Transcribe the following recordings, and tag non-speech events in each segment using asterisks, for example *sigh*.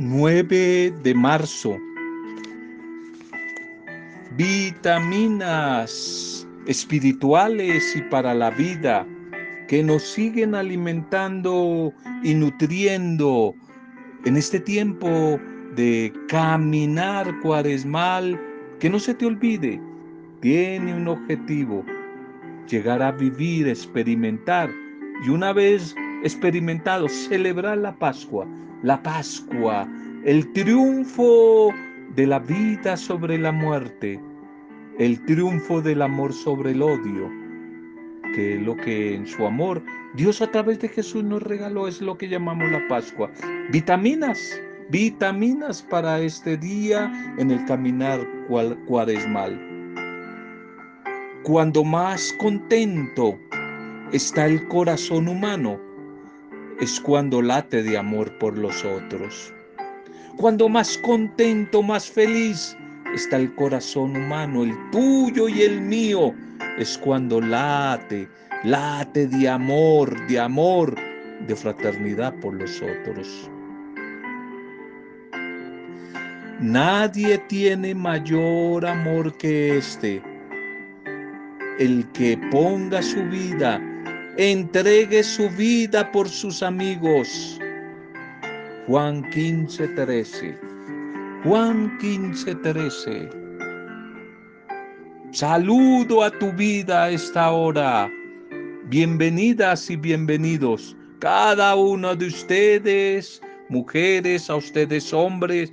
9 de marzo. Vitaminas espirituales y para la vida que nos siguen alimentando y nutriendo en este tiempo de caminar cuaresmal. Que no se te olvide, tiene un objetivo, llegar a vivir, experimentar y una vez experimentado, celebrar la Pascua la Pascua, el triunfo de la vida sobre la muerte, el triunfo del amor sobre el odio, que es lo que en su amor Dios a través de Jesús nos regaló, es lo que llamamos la Pascua. Vitaminas, vitaminas para este día en el caminar cuaresmal. Cuando más contento está el corazón humano, es cuando late de amor por los otros. Cuando más contento, más feliz está el corazón humano, el tuyo y el mío, es cuando late, late de amor, de amor, de fraternidad por los otros. Nadie tiene mayor amor que este, el que ponga su vida entregue su vida por sus amigos. Juan 15, 13. Juan 15, 13. Saludo a tu vida a esta hora. Bienvenidas y bienvenidos, cada uno de ustedes, mujeres, a ustedes hombres.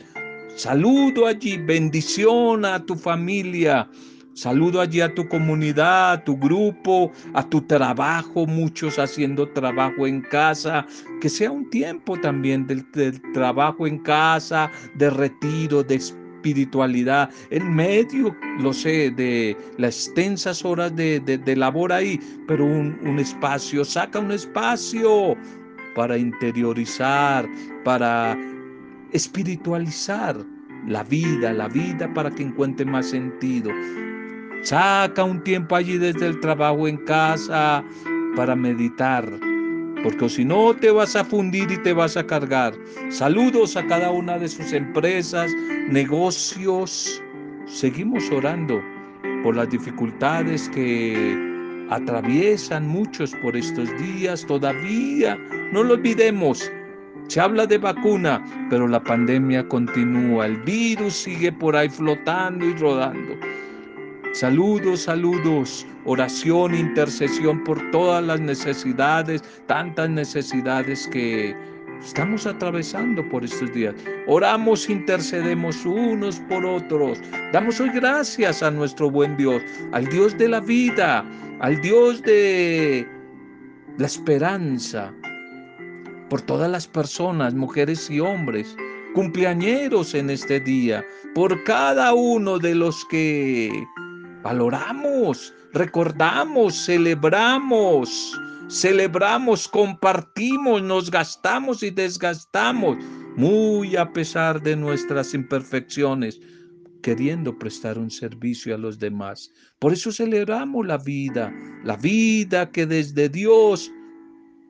Saludo allí, bendición a tu familia, Saludo allí a tu comunidad, a tu grupo, a tu trabajo, muchos haciendo trabajo en casa, que sea un tiempo también del, trabajo en casa, de retiro, de espiritualidad, en medio, lo sé, de las extensas horas de, labor ahí, pero un, un espacio, saca un espacio para interiorizar, para espiritualizar la vida, la vida para que encuentre más sentido. Saca un tiempo allí desde el trabajo en casa para meditar, porque si no te vas a fundir y te vas a cargar. Saludos a cada una de sus empresas, negocios. Seguimos orando por las dificultades que atraviesan muchos por estos días. Todavía no lo olvidemos. Se habla de vacuna, pero la pandemia continúa. El virus sigue por ahí flotando y rodando. Saludos, saludos, oración, intercesión por todas las necesidades, tantas necesidades que estamos atravesando por estos días. Oramos, intercedemos unos por otros. Damos hoy gracias a nuestro buen Dios, al Dios de la vida, al Dios de la esperanza, por todas las personas, mujeres y hombres, cumpleañeros en este día, por cada uno de los que valoramos, recordamos, celebramos, celebramos, compartimos, nos gastamos y desgastamos, muy a pesar de nuestras imperfecciones, queriendo prestar un servicio a los demás. Por eso celebramos la vida, la vida que desde Dios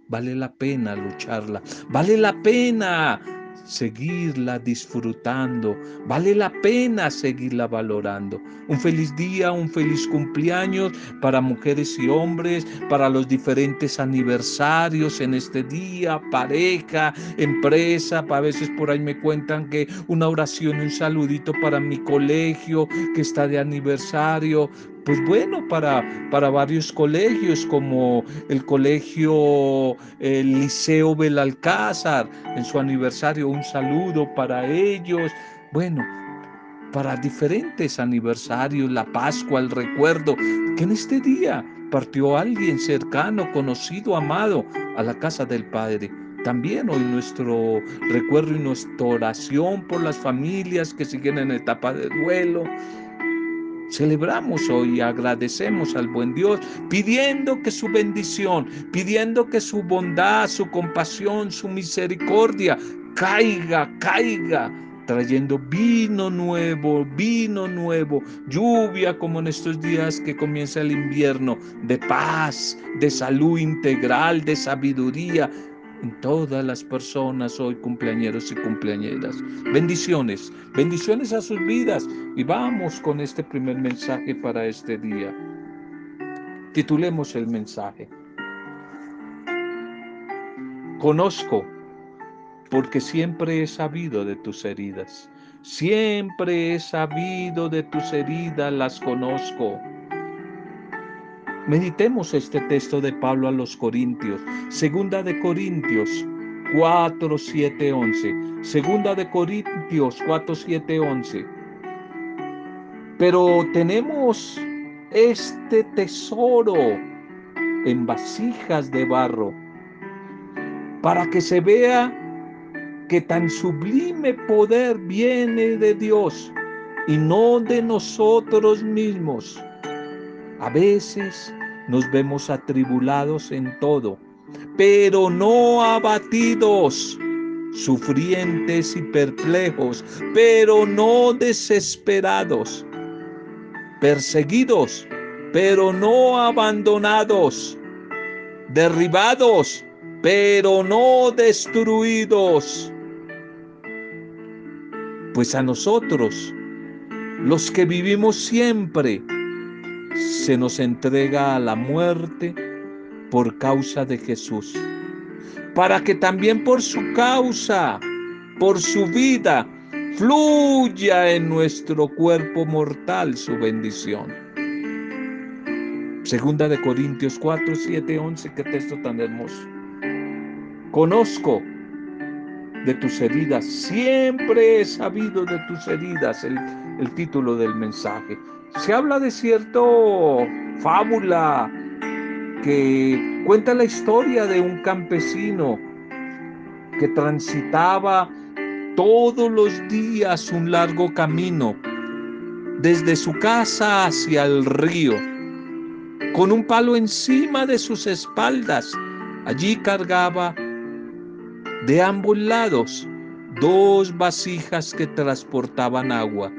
vale la pena lucharla, vale la pena seguirla disfrutando. Vale la pena seguirla valorando. Un feliz día, un feliz cumpleaños para mujeres y hombres, para los diferentes aniversarios en este día, pareja, empresa. A veces por ahí me cuentan que una oración, un saludito para mi colegio que está de aniversario pues bueno, para, para varios colegios, como el colegio el Liceo Belalcázar, en su aniversario, un saludo para ellos. Bueno, para diferentes aniversarios, la Pascua, el recuerdo, que en este día partió alguien cercano, conocido, amado a la casa del Padre. También hoy nuestro recuerdo y nuestra oración por las familias que siguen en etapa de duelo, Celebramos hoy agradecemos al buen Dios, pidiendo que su bendición, pidiendo que su bondad, su compasión, su misericordia caiga, caiga, trayendo vino nuevo, vino nuevo, lluvia como en estos días que comienza el invierno, de paz, de salud integral, de sabiduría, en todas las personas hoy cumpleañeros y cumpleañeras. Bendiciones, bendiciones a sus vidas y vamos con este primer mensaje para este día. Titulemos el mensaje. Conozco porque siempre he sabido de tus heridas. Siempre he sabido de tus heridas, las conozco. Meditemos este texto de Pablo a los Corintios, segunda de Corintios 4, 7, 11. Segunda de Corintios 4, 7, 11. Pero tenemos este tesoro en vasijas de barro para que se vea que tan sublime poder viene de Dios y no de nosotros mismos. A veces nos vemos atribulados en todo, pero no abatidos, sufrientes y perplejos, pero no desesperados, perseguidos, pero no abandonados, derribados, pero no destruidos. Pues a nosotros, los que vivimos siempre, se nos entrega a la muerte por causa de Jesús, para que también por su causa, por su vida, fluya en nuestro cuerpo mortal su bendición. Segunda de Corintios 4, 7, 11, qué texto tan hermoso. Conozco de tus heridas, siempre he sabido de tus heridas, el, el título del mensaje se habla de cierto fábula que cuenta la historia de un campesino que transitaba todos los días un largo camino desde su casa hacia el río, con un palo encima de sus espaldas. Allí cargaba de ambos lados dos vasijas que transportaban agua.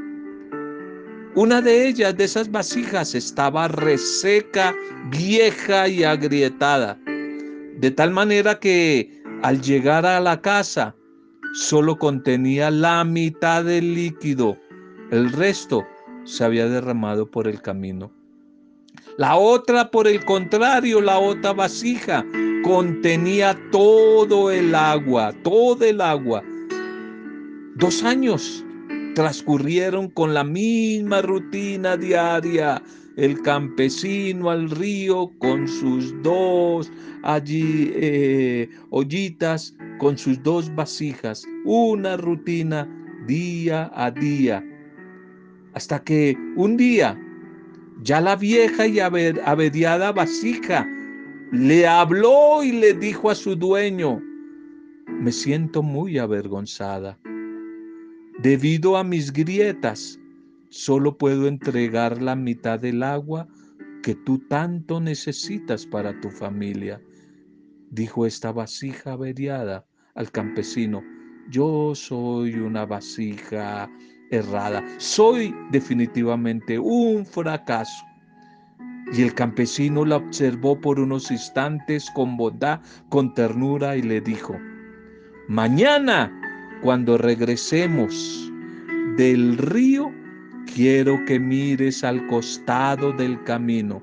Una de ellas, de esas vasijas, estaba reseca, vieja y agrietada, de tal manera que al llegar a la casa solo contenía la mitad del líquido, el resto se había derramado por el camino. La otra, por el contrario, la otra vasija contenía todo el agua, todo el agua. Dos años transcurrieron con la misma rutina diaria. El campesino al río con sus dos allí eh, ollitas, con sus dos vasijas, una rutina día a día. Hasta que un día ya la vieja y averiada vasija le habló y le dijo a su dueño, me siento muy avergonzada. Debido a mis grietas, solo puedo entregar la mitad del agua que tú tanto necesitas para tu familia. Dijo esta vasija averiada al campesino, yo soy una vasija errada, soy definitivamente un fracaso. Y el campesino la observó por unos instantes con bondad, con ternura y le dijo, mañana cuando regresemos del río, quiero que mires al costado del camino.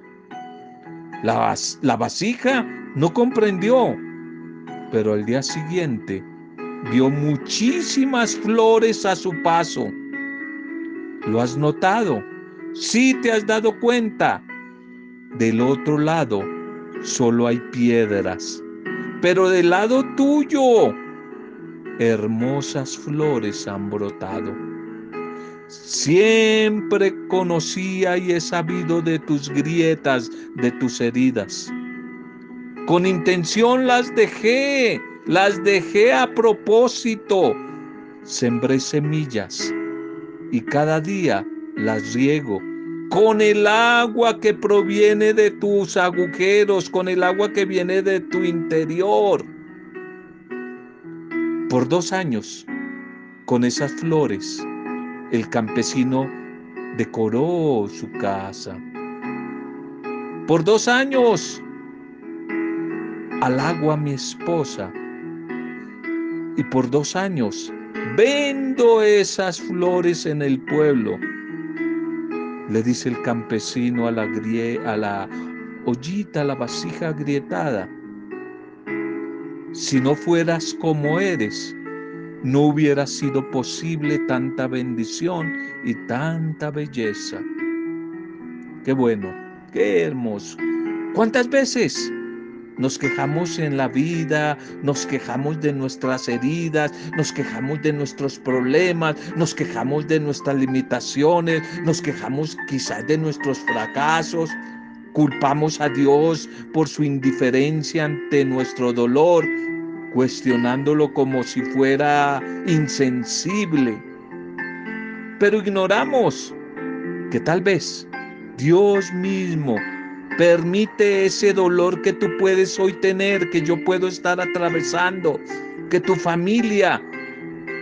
La, la vasija no comprendió, pero al día siguiente vio muchísimas flores a su paso. ¿Lo has notado? Sí te has dado cuenta. Del otro lado solo hay piedras, pero del lado tuyo hermosas flores han brotado. Siempre conocía y he sabido de tus grietas, de tus heridas. Con intención las dejé, las dejé a propósito. Sembré semillas y cada día las riego con el agua que proviene de tus agujeros, con el agua que viene de tu interior. Por dos años, con esas flores, el campesino decoró su casa. Por dos años, al agua mi esposa y por dos años vendo esas flores en el pueblo. Le dice el campesino a la, a la ollita, a la vasija agrietada. Si no fueras como eres, no hubiera sido posible tanta bendición y tanta belleza. Qué bueno, qué hermoso. ¿Cuántas veces nos quejamos en la vida, nos quejamos de nuestras heridas, nos quejamos de nuestros problemas, nos quejamos de nuestras limitaciones, nos quejamos quizás de nuestros fracasos, culpamos a Dios por su indiferencia ante nuestro dolor, cuestionándolo como si fuera insensible. Pero ignoramos que tal vez Dios mismo Permite ese dolor que tú puedes hoy tener, que yo puedo estar atravesando, que tu familia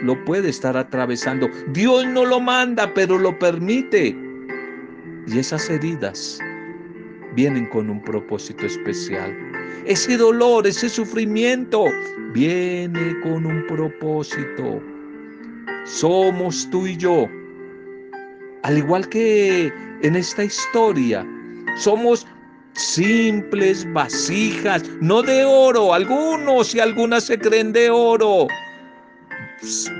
lo puede estar atravesando. Dios no lo manda, pero lo permite. Y esas heridas vienen con un propósito especial. Ese dolor, ese sufrimiento, viene con un propósito. Somos tú y yo. Al igual que en esta historia, somos simples vasijas, no de oro, algunos y algunas se creen de oro.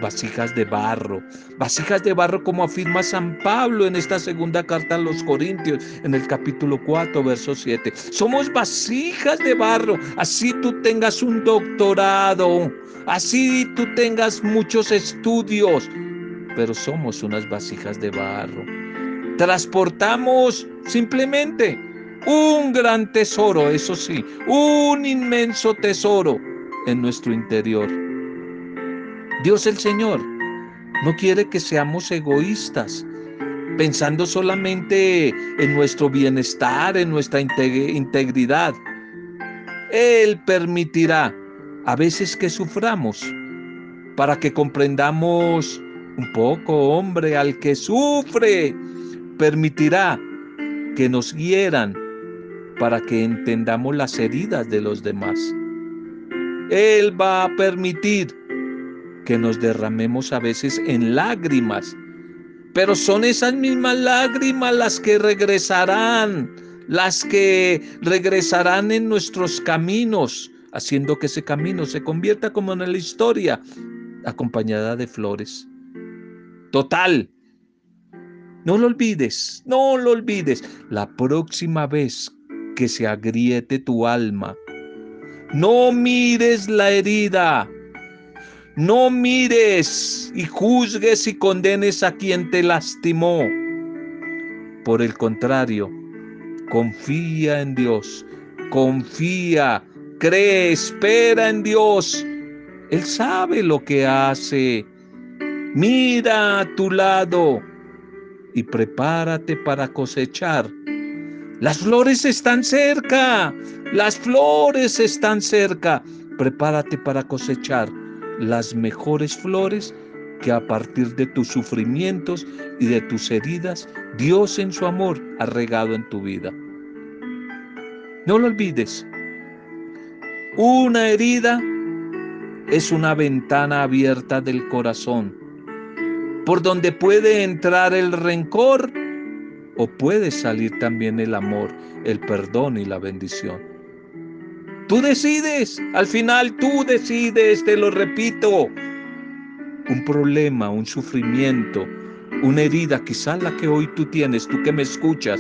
Vasijas de barro, vasijas de barro como afirma San Pablo en esta segunda carta a los Corintios, en el capítulo 4, verso 7. Somos vasijas de barro, así tú tengas un doctorado, así tú tengas muchos estudios, pero somos unas vasijas de barro. Transportamos simplemente un gran tesoro, eso sí, un inmenso tesoro en nuestro interior. Dios el Señor no quiere que seamos egoístas, pensando solamente en nuestro bienestar, en nuestra integridad. Él permitirá a veces que suframos para que comprendamos un poco, hombre, al que sufre. Permitirá que nos hieran para que entendamos las heridas de los demás. Él va a permitir que nos derramemos a veces en lágrimas, pero son esas mismas lágrimas las que regresarán, las que regresarán en nuestros caminos, haciendo que ese camino se convierta como en la historia, acompañada de flores. Total. No lo olvides, no lo olvides. La próxima vez que se agriete tu alma. No mires la herida. No mires y juzgues y condenes a quien te lastimó. Por el contrario, confía en Dios. Confía, cree, espera en Dios. Él sabe lo que hace. Mira a tu lado y prepárate para cosechar las flores están cerca, las flores están cerca. Prepárate para cosechar las mejores flores que a partir de tus sufrimientos y de tus heridas, Dios en su amor ha regado en tu vida. No lo olvides. Una herida es una ventana abierta del corazón, por donde puede entrar el rencor o puede salir también el amor, el perdón y la bendición. Tú decides, al final tú decides, te lo repito. Un problema, un sufrimiento, una herida, quizás la que hoy tú tienes, tú que me escuchas,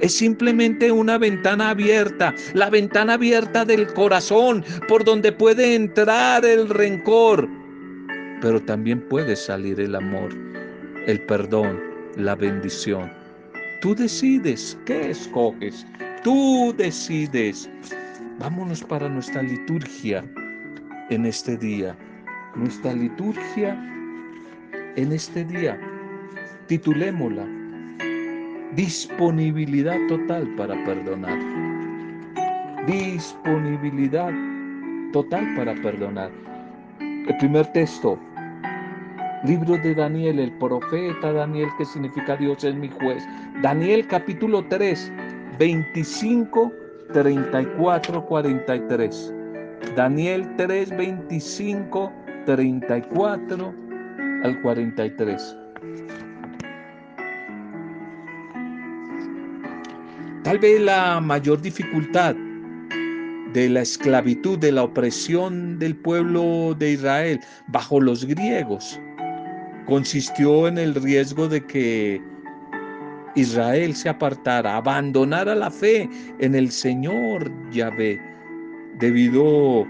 es simplemente una ventana abierta, la ventana abierta del corazón, por donde puede entrar el rencor, pero también puede salir el amor, el perdón, la bendición. Tú decides qué escoges. Tú decides. Vámonos para nuestra liturgia en este día. Nuestra liturgia en este día. Titulémosla. Disponibilidad total para perdonar. Disponibilidad total para perdonar. El primer texto, Libro de Daniel, el profeta Daniel, que significa Dios es mi juez. Daniel capítulo 3, 25, 34, 43. Daniel 3, 25, 34 al 43. Tal vez la mayor dificultad de la esclavitud, de la opresión del pueblo de Israel bajo los griegos, consistió en el riesgo de que Israel se apartara, abandonara la fe en el Señor Yahvé, debido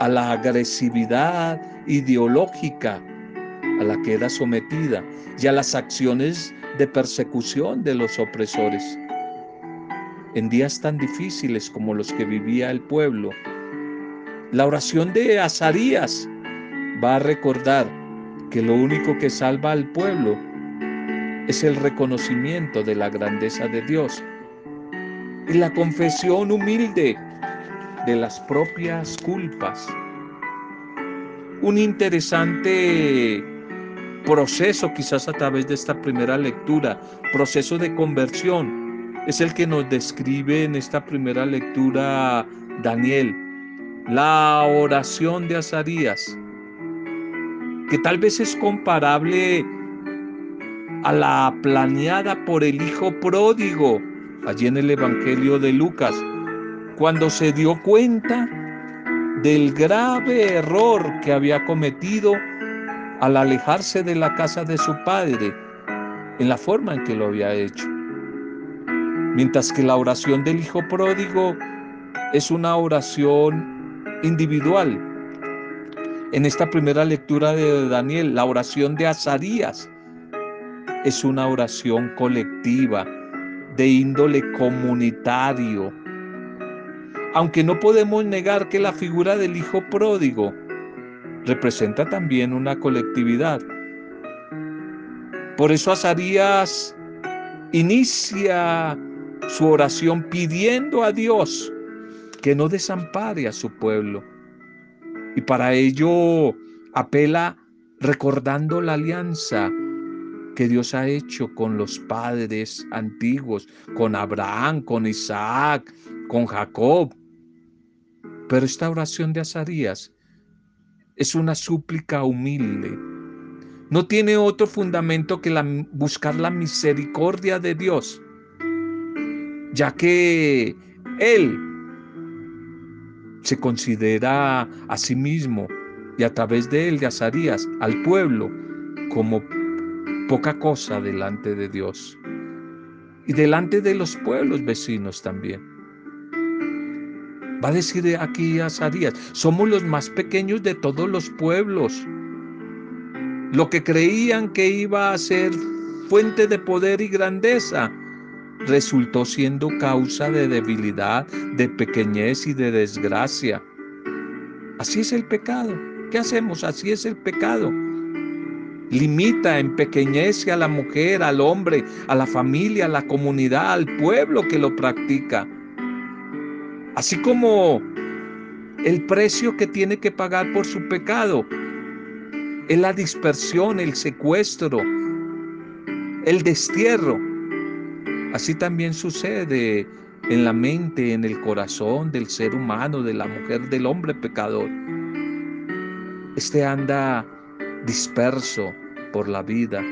a la agresividad ideológica a la que era sometida y a las acciones de persecución de los opresores. En días tan difíciles como los que vivía el pueblo, la oración de Azarías va a recordar que lo único que salva al pueblo es el reconocimiento de la grandeza de Dios y la confesión humilde de las propias culpas. Un interesante proceso quizás a través de esta primera lectura, proceso de conversión, es el que nos describe en esta primera lectura Daniel, la oración de Azarías, que tal vez es comparable a la planeada por el hijo pródigo, allí en el Evangelio de Lucas, cuando se dio cuenta del grave error que había cometido al alejarse de la casa de su padre en la forma en que lo había hecho. Mientras que la oración del hijo pródigo es una oración individual. En esta primera lectura de Daniel, la oración de Azarías es una oración colectiva, de índole comunitario. Aunque no podemos negar que la figura del hijo pródigo representa también una colectividad. Por eso Azarías inicia su oración pidiendo a Dios que no desampare a su pueblo. Y para ello apela recordando la alianza que Dios ha hecho con los padres antiguos, con Abraham, con Isaac, con Jacob. Pero esta oración de Azarías es una súplica humilde. No tiene otro fundamento que la, buscar la misericordia de Dios, ya que Él se considera a sí mismo y a través de él, de Azarías, al pueblo, como poca cosa delante de Dios y delante de los pueblos vecinos también. Va a decir aquí Azarías, somos los más pequeños de todos los pueblos. Lo que creían que iba a ser fuente de poder y grandeza, resultó siendo causa de debilidad, de pequeñez y de desgracia. Así es el pecado. ¿Qué hacemos? Así es el pecado limita, empequeñece a la mujer, al hombre, a la familia, a la comunidad, al pueblo que lo practica. Así como el precio que tiene que pagar por su pecado es la dispersión, el secuestro, el destierro. Así también sucede en la mente, en el corazón del ser humano, de la mujer, del hombre pecador. Este anda disperso por la vida,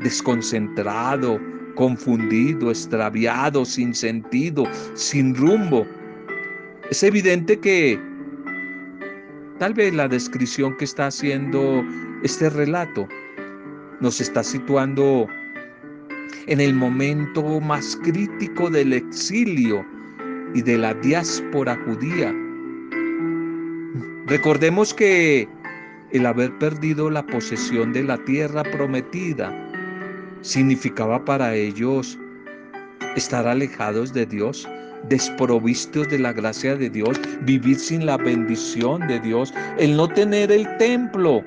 desconcentrado, confundido, extraviado, sin sentido, sin rumbo. Es evidente que tal vez la descripción que está haciendo este relato nos está situando en el momento más crítico del exilio y de la diáspora judía. Recordemos que el haber perdido la posesión de la tierra prometida significaba para ellos estar alejados de Dios, desprovistos de la gracia de Dios, vivir sin la bendición de Dios, el no tener el templo.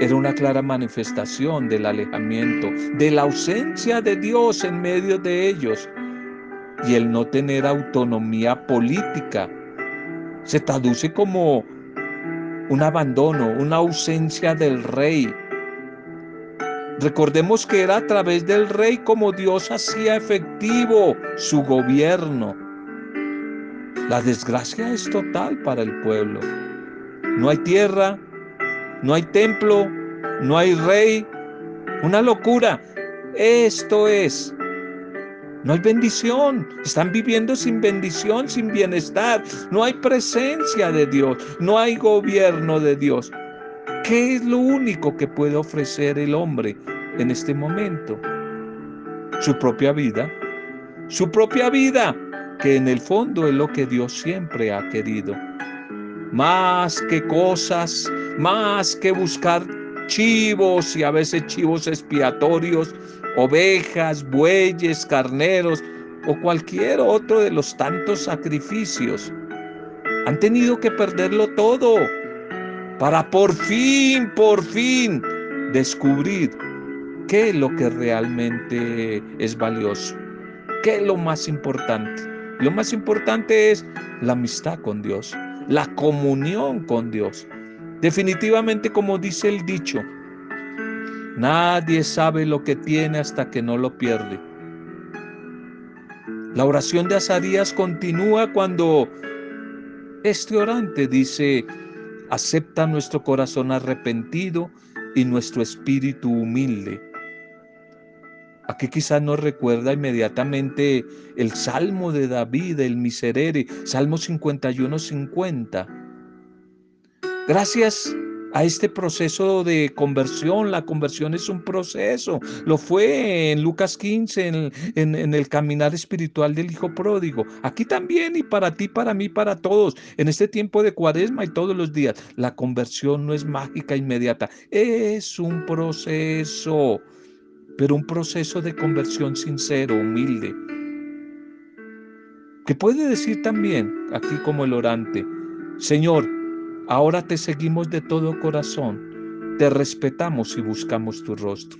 Era una clara manifestación del alejamiento, de la ausencia de Dios en medio de ellos y el no tener autonomía política. Se traduce como un abandono, una ausencia del rey. Recordemos que era a través del rey como Dios hacía efectivo su gobierno. La desgracia es total para el pueblo. No hay tierra, no hay templo, no hay rey. Una locura. Esto es. No hay bendición. Están viviendo sin bendición, sin bienestar. No hay presencia de Dios. No hay gobierno de Dios. ¿Qué es lo único que puede ofrecer el hombre en este momento? Su propia vida. Su propia vida, que en el fondo es lo que Dios siempre ha querido. Más que cosas, más que buscar chivos y a veces chivos expiatorios, ovejas, bueyes, carneros o cualquier otro de los tantos sacrificios. Han tenido que perderlo todo para por fin, por fin descubrir qué es lo que realmente es valioso, qué es lo más importante. Lo más importante es la amistad con Dios, la comunión con Dios. Definitivamente como dice el dicho, nadie sabe lo que tiene hasta que no lo pierde. La oración de Azarías continúa cuando este orante dice, acepta nuestro corazón arrepentido y nuestro espíritu humilde. Aquí quizás nos recuerda inmediatamente el Salmo de David, el Miserere, Salmo 51, 50 Gracias a este proceso de conversión, la conversión es un proceso. Lo fue en Lucas 15, en, el caminar espiritual del Hijo Pródigo. Aquí también y para ti, para mí, para todos, en este tiempo de cuaresma y todos los días. La conversión no es mágica inmediata, es un proceso, pero un proceso de conversión sincero, humilde. Que puede decir también, aquí como el orante, Señor, Ahora te seguimos de todo corazón, te respetamos y buscamos tu rostro.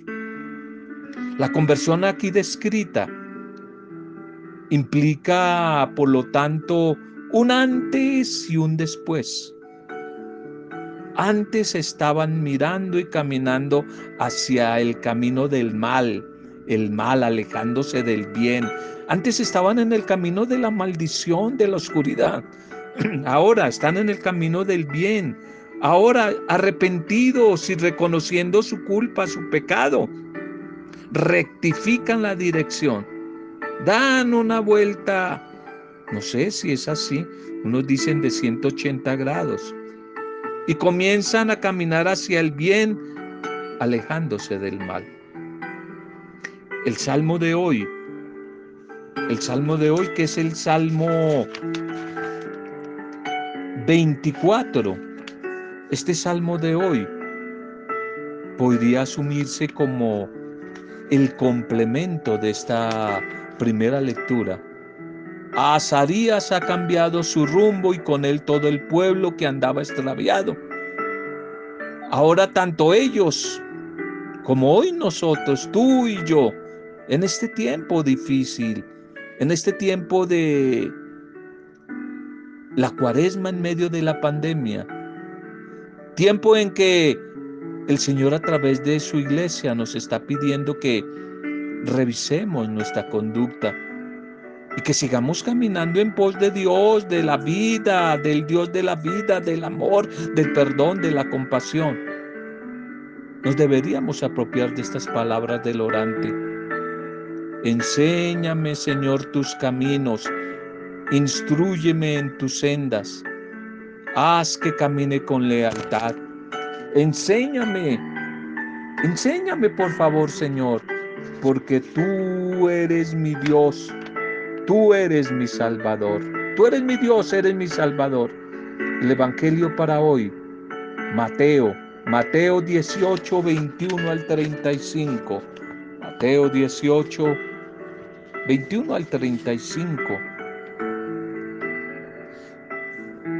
La conversión aquí descrita implica, por lo tanto, un antes y un después. Antes estaban mirando y caminando hacia el camino del mal, el mal alejándose del bien. Antes estaban en el camino de la maldición, de la oscuridad. *clears throat* Ahora están en el camino del bien. Ahora arrepentidos y reconociendo su culpa, su pecado, rectifican la dirección. Dan una vuelta, no sé si es así, unos dicen de 180 grados. Y comienzan a caminar hacia el bien, alejándose del mal. El salmo de hoy, el salmo de hoy que es el salmo 24. Este salmo de hoy podría asumirse como el complemento de esta primera lectura. Azarías ha cambiado su rumbo y con él todo el pueblo que andaba extraviado. Ahora tanto ellos como hoy nosotros, tú y yo, en este tiempo difícil, en este tiempo de la cuaresma en medio de la pandemia, tiempo en que el Señor a través de su iglesia nos está pidiendo que revisemos nuestra conducta y que sigamos caminando en pos de Dios, de la vida, del Dios de la vida, del amor, del perdón, de la compasión. Nos deberíamos apropiar de estas palabras del orante. Enséñame, Señor, tus caminos Instrúyeme en tus sendas. Haz que camine con lealtad. Enséñame. Enséñame, por favor, Señor, porque tú eres mi Dios. Tú eres mi Salvador. Tú eres mi Dios, eres mi Salvador. El Evangelio para hoy, Mateo, Mateo 18, 21 al 35. Mateo 18, 21 al 35.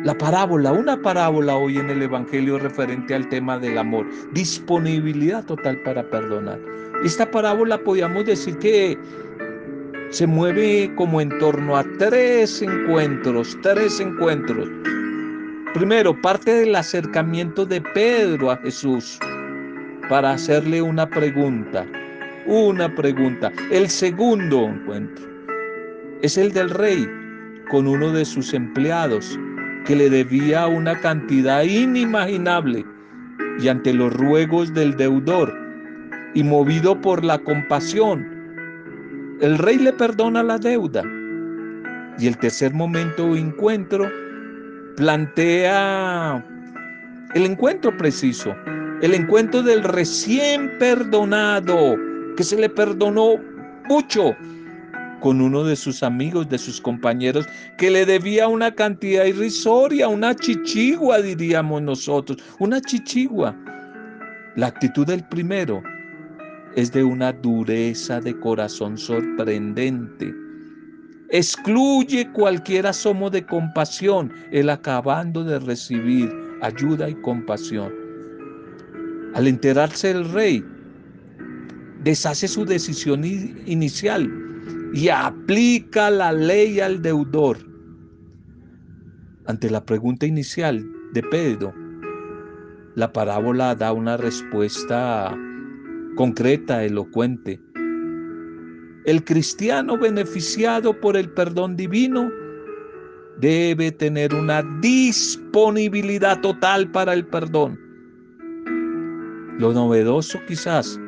La parábola, una parábola hoy en el Evangelio referente al tema del amor, disponibilidad total para perdonar. Esta parábola podríamos decir que se mueve como en torno a tres encuentros, tres encuentros. Primero, parte del acercamiento de Pedro a Jesús para hacerle una pregunta, una pregunta. El segundo encuentro es el del rey con uno de sus empleados que le debía una cantidad inimaginable y ante los ruegos del deudor y movido por la compasión, el rey le perdona la deuda. Y el tercer momento o encuentro plantea el encuentro preciso, el encuentro del recién perdonado, que se le perdonó mucho con uno de sus amigos, de sus compañeros, que le debía una cantidad irrisoria, una chichigua, diríamos nosotros, una chichigua. La actitud del primero es de una dureza de corazón sorprendente. Excluye cualquier asomo de compasión, el acabando de recibir ayuda y compasión. Al enterarse el rey, deshace su decisión inicial y aplica la ley al deudor. Ante la pregunta inicial de Pedro, la parábola da una respuesta concreta, elocuente. El cristiano beneficiado por el perdón divino debe tener una disponibilidad total para el perdón. Lo novedoso quizás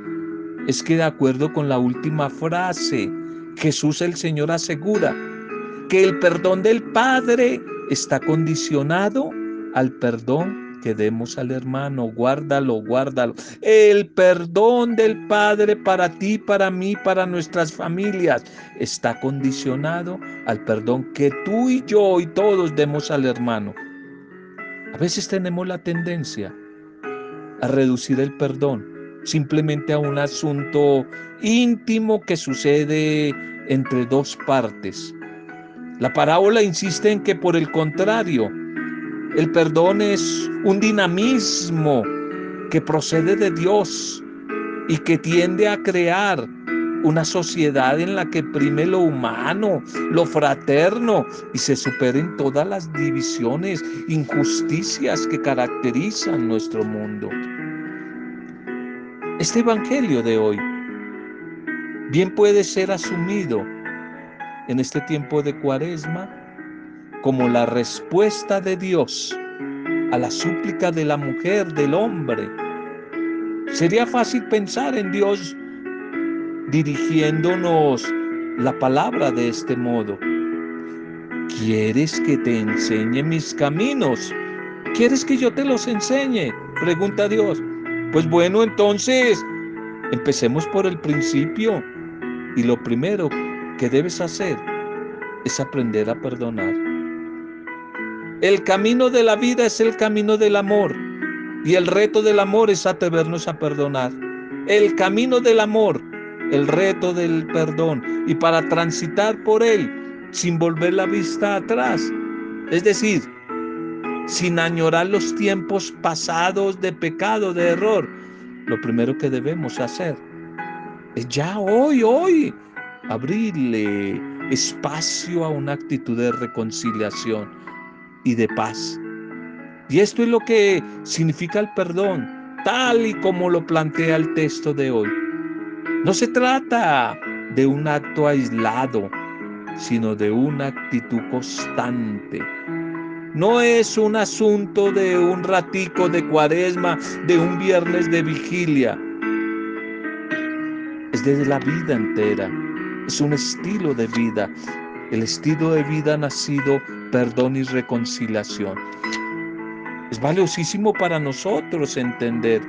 es que de acuerdo con la última frase, Jesús el Señor asegura que el perdón del Padre está condicionado al perdón que demos al hermano. Guárdalo, guárdalo. El perdón del Padre para ti, para mí, para nuestras familias está condicionado al perdón que tú y yo y todos demos al hermano. A veces tenemos la tendencia a reducir el perdón simplemente a un asunto íntimo que sucede entre dos partes. La parábola insiste en que por el contrario, el perdón es un dinamismo que procede de Dios y que tiende a crear una sociedad en la que prime lo humano, lo fraterno y se superen todas las divisiones, injusticias que caracterizan nuestro mundo. Este Evangelio de hoy bien puede ser asumido en este tiempo de cuaresma como la respuesta de Dios a la súplica de la mujer, del hombre. Sería fácil pensar en Dios dirigiéndonos la palabra de este modo. ¿Quieres que te enseñe mis caminos? ¿Quieres que yo te los enseñe? Pregunta Dios. Pues bueno, entonces empecemos por el principio. Y lo primero que debes hacer es aprender a perdonar. El camino de la vida es el camino del amor. Y el reto del amor es atrevernos a perdonar. El camino del amor, el reto del perdón. Y para transitar por él sin volver la vista atrás. Es decir, sin añorar los tiempos pasados de pecado, de error, lo primero que debemos hacer es ya hoy, hoy, abrirle espacio a una actitud de reconciliación y de paz. Y esto es lo que significa el perdón, tal y como lo plantea el texto de hoy. No se trata de un acto aislado, sino de una actitud constante no es un asunto de un ratico de cuaresma, de un viernes de vigilia. Es desde la vida entera. Es un estilo de vida. El estilo de vida nacido perdón y reconciliación. Es valiosísimo para nosotros entender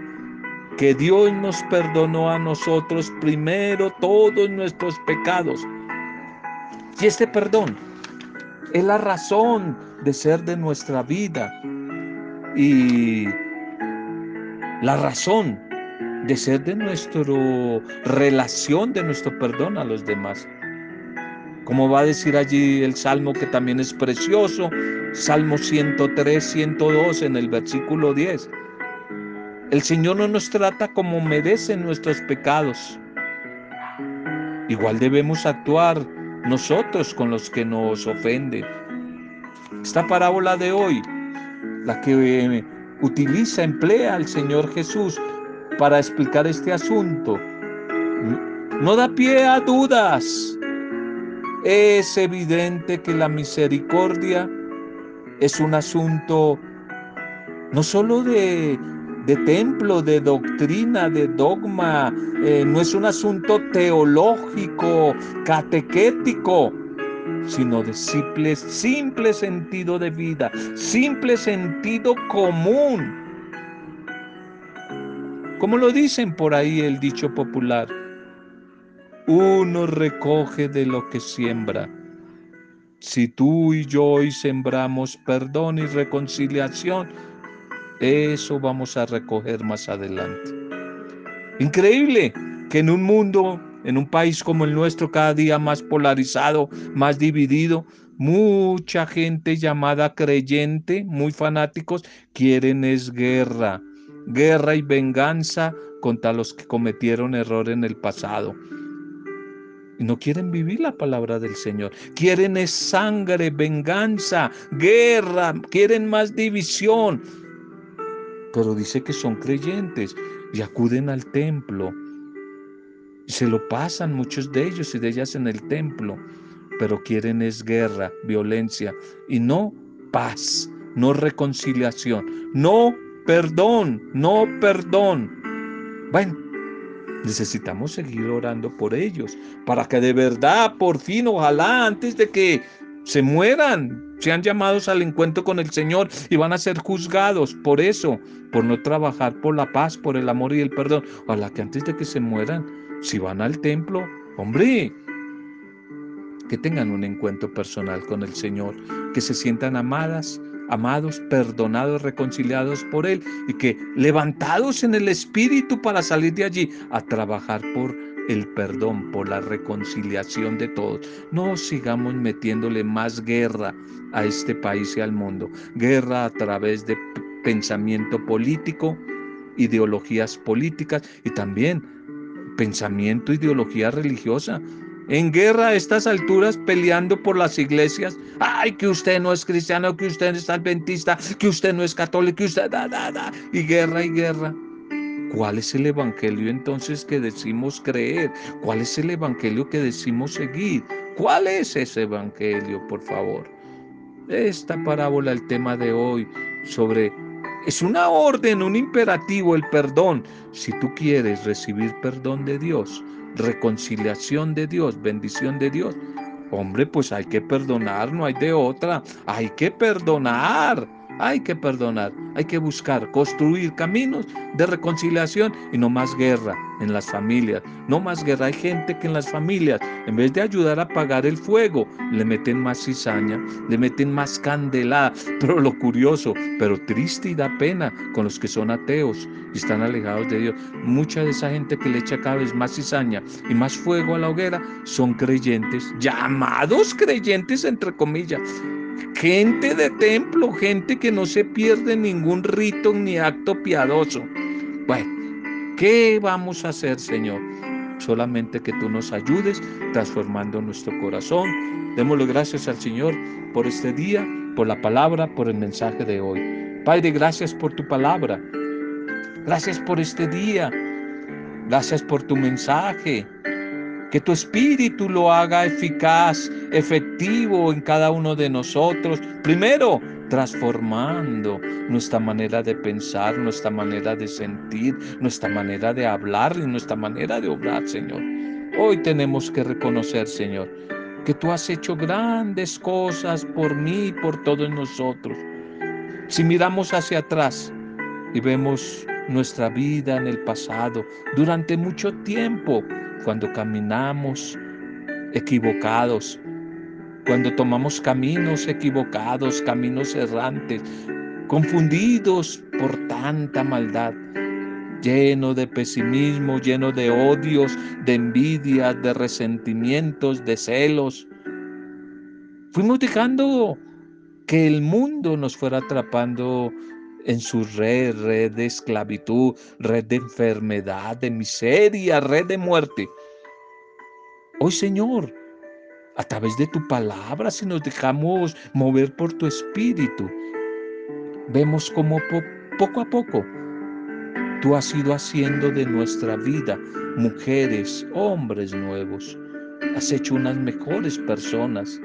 que Dios nos perdonó a nosotros primero todos nuestros pecados. Y este perdón es la razón de ser de nuestra vida y la razón de ser de nuestra relación, de nuestro perdón a los demás. Como va a decir allí el Salmo que también es precioso, Salmo 103, 102 en el versículo 10. El Señor no nos trata como merecen nuestros pecados. Igual debemos actuar nosotros con los que nos ofenden. Esta parábola de hoy, la que eh, utiliza, emplea el Señor Jesús para explicar este asunto, no da pie a dudas. Es evidente que la misericordia es un asunto no solo de, templo, de doctrina, de dogma, eh, no es un asunto teológico, catequético, sino de simple, simple sentido de vida, simple sentido común. Como lo dicen por ahí el dicho popular, uno recoge de lo que siembra. Si tú y yo hoy sembramos perdón y reconciliación, eso vamos a recoger más adelante. Increíble que en un mundo, en un país como el nuestro, cada día más polarizado, más dividido, mucha gente llamada creyente, muy fanáticos, quieren es guerra, guerra y venganza contra los que cometieron error en el pasado. No quieren vivir la palabra del Señor. Quieren es sangre, venganza, guerra, quieren más división. Pero dice que son creyentes y acuden al templo. Se lo pasan muchos de ellos y de ellas en el templo. Pero quieren es guerra, violencia y no paz, no reconciliación, no perdón, no perdón. Bueno, necesitamos seguir orando por ellos para que de verdad, por fin, ojalá antes de que se mueran, sean llamados al encuentro con el Señor y van a ser juzgados por eso, por no trabajar por la paz, por el amor y el perdón. Ojalá que antes de que se mueran, si van al templo, hombre, que tengan un encuentro personal con el Señor, que se sientan amadas, amados, perdonados, reconciliados por Él y que levantados en el Espíritu para salir de allí a trabajar por el perdón, por la reconciliación de todos. No sigamos metiéndole más guerra a este país y al mundo. Guerra a través de pensamiento político, ideologías políticas y también pensamiento, ideología religiosa en guerra a estas alturas peleando por las iglesias. Ay, que usted no es cristiano, que usted es adventista, que usted no es católico, que usted da, da, da. Y guerra y guerra. ¿Cuál es el evangelio entonces que decimos creer? ¿Cuál es el evangelio que decimos seguir? ¿Cuál es ese evangelio, por favor? Esta parábola, el tema de hoy sobre es una orden, un imperativo, el perdón. Si tú quieres recibir perdón de Dios, reconciliación de Dios, bendición de Dios, hombre, pues hay que perdonar, no hay de otra. Hay que perdonar. Hay que perdonar, hay que buscar, construir caminos de reconciliación y no más guerra en las familias. No más guerra. Hay gente que en las familias, en vez de ayudar a apagar el fuego, le meten más cizaña, le meten más candelada. *laughs* Pero lo curioso, pero triste y da pena con los que son ateos y están alejados de Dios. Mucha de esa gente que le echa cada vez más cizaña y más fuego a la hoguera son creyentes, llamados creyentes entre comillas gente de templo, gente que no se pierde ningún rito ni acto piadoso. Bueno, ¿qué vamos a hacer, Señor? Solamente que tú nos ayudes transformando nuestro corazón. Démosle gracias al Señor por este día, por la palabra, por el mensaje de hoy. Padre, gracias por tu palabra. Gracias por este día. Gracias por tu mensaje que tu espíritu lo haga eficaz, efectivo en cada uno de nosotros. Primero, transformando nuestra manera de pensar, nuestra manera de sentir, nuestra manera de hablar y nuestra manera de obrar, Señor. Hoy tenemos que reconocer, Señor, que tú has hecho grandes cosas por mí y por todos nosotros. Si miramos hacia atrás y vemos nuestra vida en el pasado, durante mucho tiempo, cuando caminamos equivocados, cuando tomamos caminos equivocados, caminos errantes, confundidos por tanta maldad, lleno de pesimismo, lleno de odios, de envidia, de resentimientos, de celos. Fuimos dejando que el mundo nos fuera atrapando en su red, red de esclavitud, red de enfermedad, de miseria, red de muerte. Hoy, Señor, a través de tu palabra, si nos dejamos mover por tu espíritu, vemos como poco a poco tú has ido haciendo de nuestra vida mujeres, hombres nuevos. Has hecho unas mejores personas.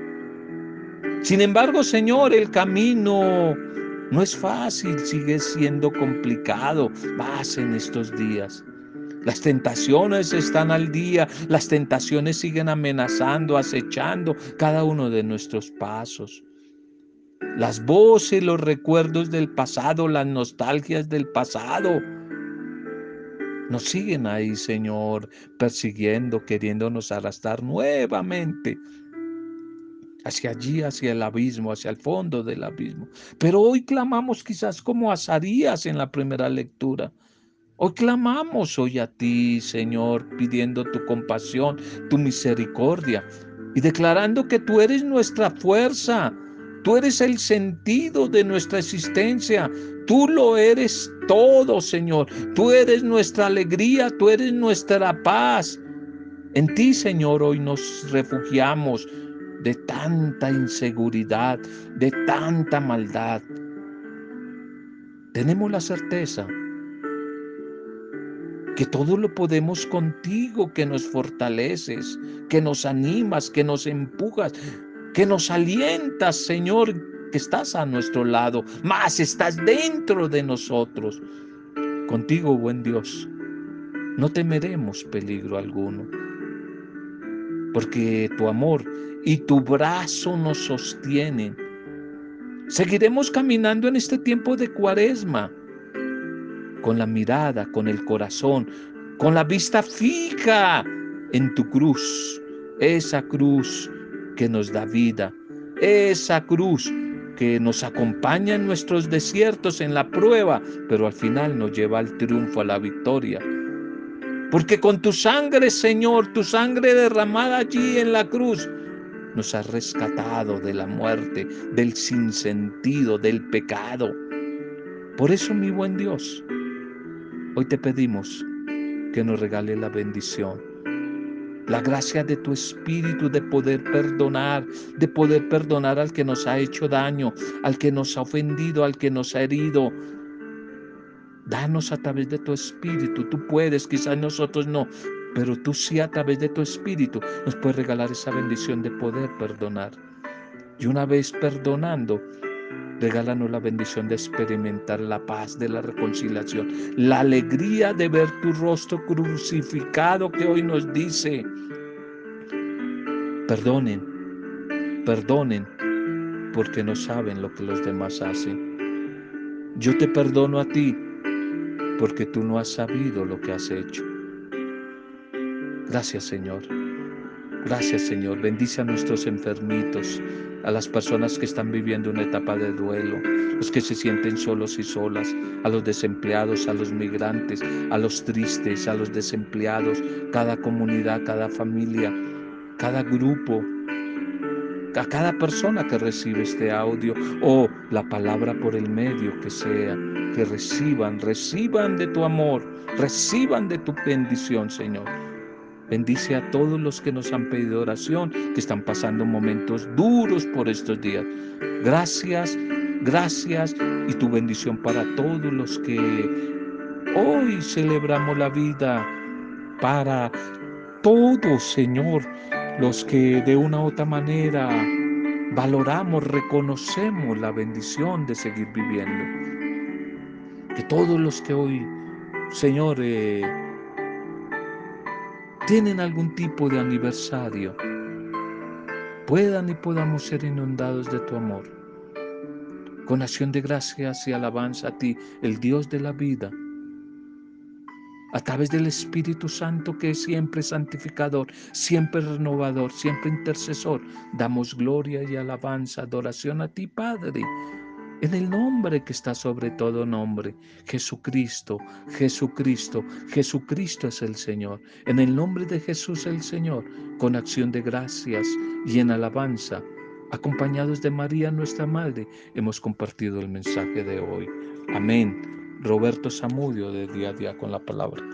Sin embargo, Señor, el camino no es fácil, sigue siendo complicado, más en estos días. Las tentaciones están al día, las tentaciones siguen amenazando, acechando cada uno de nuestros pasos. Las voces, los recuerdos del pasado, las nostalgias del pasado, nos siguen ahí, Señor, persiguiendo, queriéndonos arrastrar nuevamente hacia allí, hacia el abismo, hacia el fondo del abismo. Pero hoy clamamos quizás como Azarías en la primera lectura. Hoy clamamos hoy a ti, Señor, pidiendo tu compasión, tu misericordia y declarando que tú eres nuestra fuerza, tú eres el sentido de nuestra existencia, tú lo eres todo, Señor, tú eres nuestra alegría, tú eres nuestra paz. En ti, Señor, hoy nos refugiamos de tanta inseguridad, de tanta maldad. Tenemos la certeza que todo lo podemos contigo, que nos fortaleces, que nos animas, que nos empujas, que nos alientas, Señor, que estás a nuestro lado, más estás dentro de nosotros. Contigo, buen Dios, no temeremos peligro alguno, porque tu amor y tu brazo nos sostienen. Seguiremos caminando en este tiempo de cuaresma con la mirada, con el corazón, con la vista fija en tu cruz, esa cruz que nos da vida, esa cruz que nos acompaña en nuestros desiertos, en la prueba, pero al final nos lleva al triunfo, a la victoria. Porque con tu sangre, Señor, tu sangre derramada allí en la cruz, nos has rescatado de la muerte, del sinsentido, del pecado. Por eso, mi buen Dios, Hoy te pedimos que nos regale la bendición, la gracia de tu Espíritu de poder perdonar, de poder perdonar al que nos ha hecho daño, al que nos ha ofendido, al que nos ha herido. Danos a través de tu Espíritu, tú puedes, quizás nosotros no, pero tú sí a través de tu Espíritu nos puedes regalar esa bendición de poder perdonar. Y una vez perdonando, Regálanos la bendición de experimentar la paz de la reconciliación, la alegría de ver tu rostro crucificado que hoy nos dice, perdonen, perdonen, porque no saben lo que los demás hacen. Yo te perdono a ti, porque tú no has sabido lo que has hecho. Gracias Señor. Gracias Señor. Bendice a nuestros enfermitos a las personas que están viviendo una etapa de duelo, los que se sienten solos y solas, a los desempleados, a los migrantes, a los tristes, a los desempleados, cada comunidad, cada familia, cada grupo, a cada persona que recibe este audio o la palabra por el medio que sea, que reciban, reciban de tu amor, reciban de tu bendición, Señor. Bendice a todos los que nos han pedido oración, que están pasando momentos duros por estos días. Gracias, gracias y tu bendición para todos los que hoy celebramos la vida, para todos, Señor, los que de una u otra manera valoramos, reconocemos la bendición de seguir viviendo. Que todos los que hoy, Señor, eh, tienen algún tipo de aniversario, puedan y podamos ser inundados de tu amor. Con acción de gracias y alabanza a ti, el Dios de la vida, a través del Espíritu Santo que es siempre santificador, siempre renovador, siempre intercesor, damos gloria y alabanza, adoración a ti, Padre en el nombre que está sobre todo nombre, Jesucristo, Jesucristo, Jesucristo es el Señor. En el nombre de Jesús el Señor, con acción de gracias y en alabanza, acompañados de María nuestra Madre, hemos compartido el mensaje de hoy. Amén. Roberto Samudio de día a día con la palabra.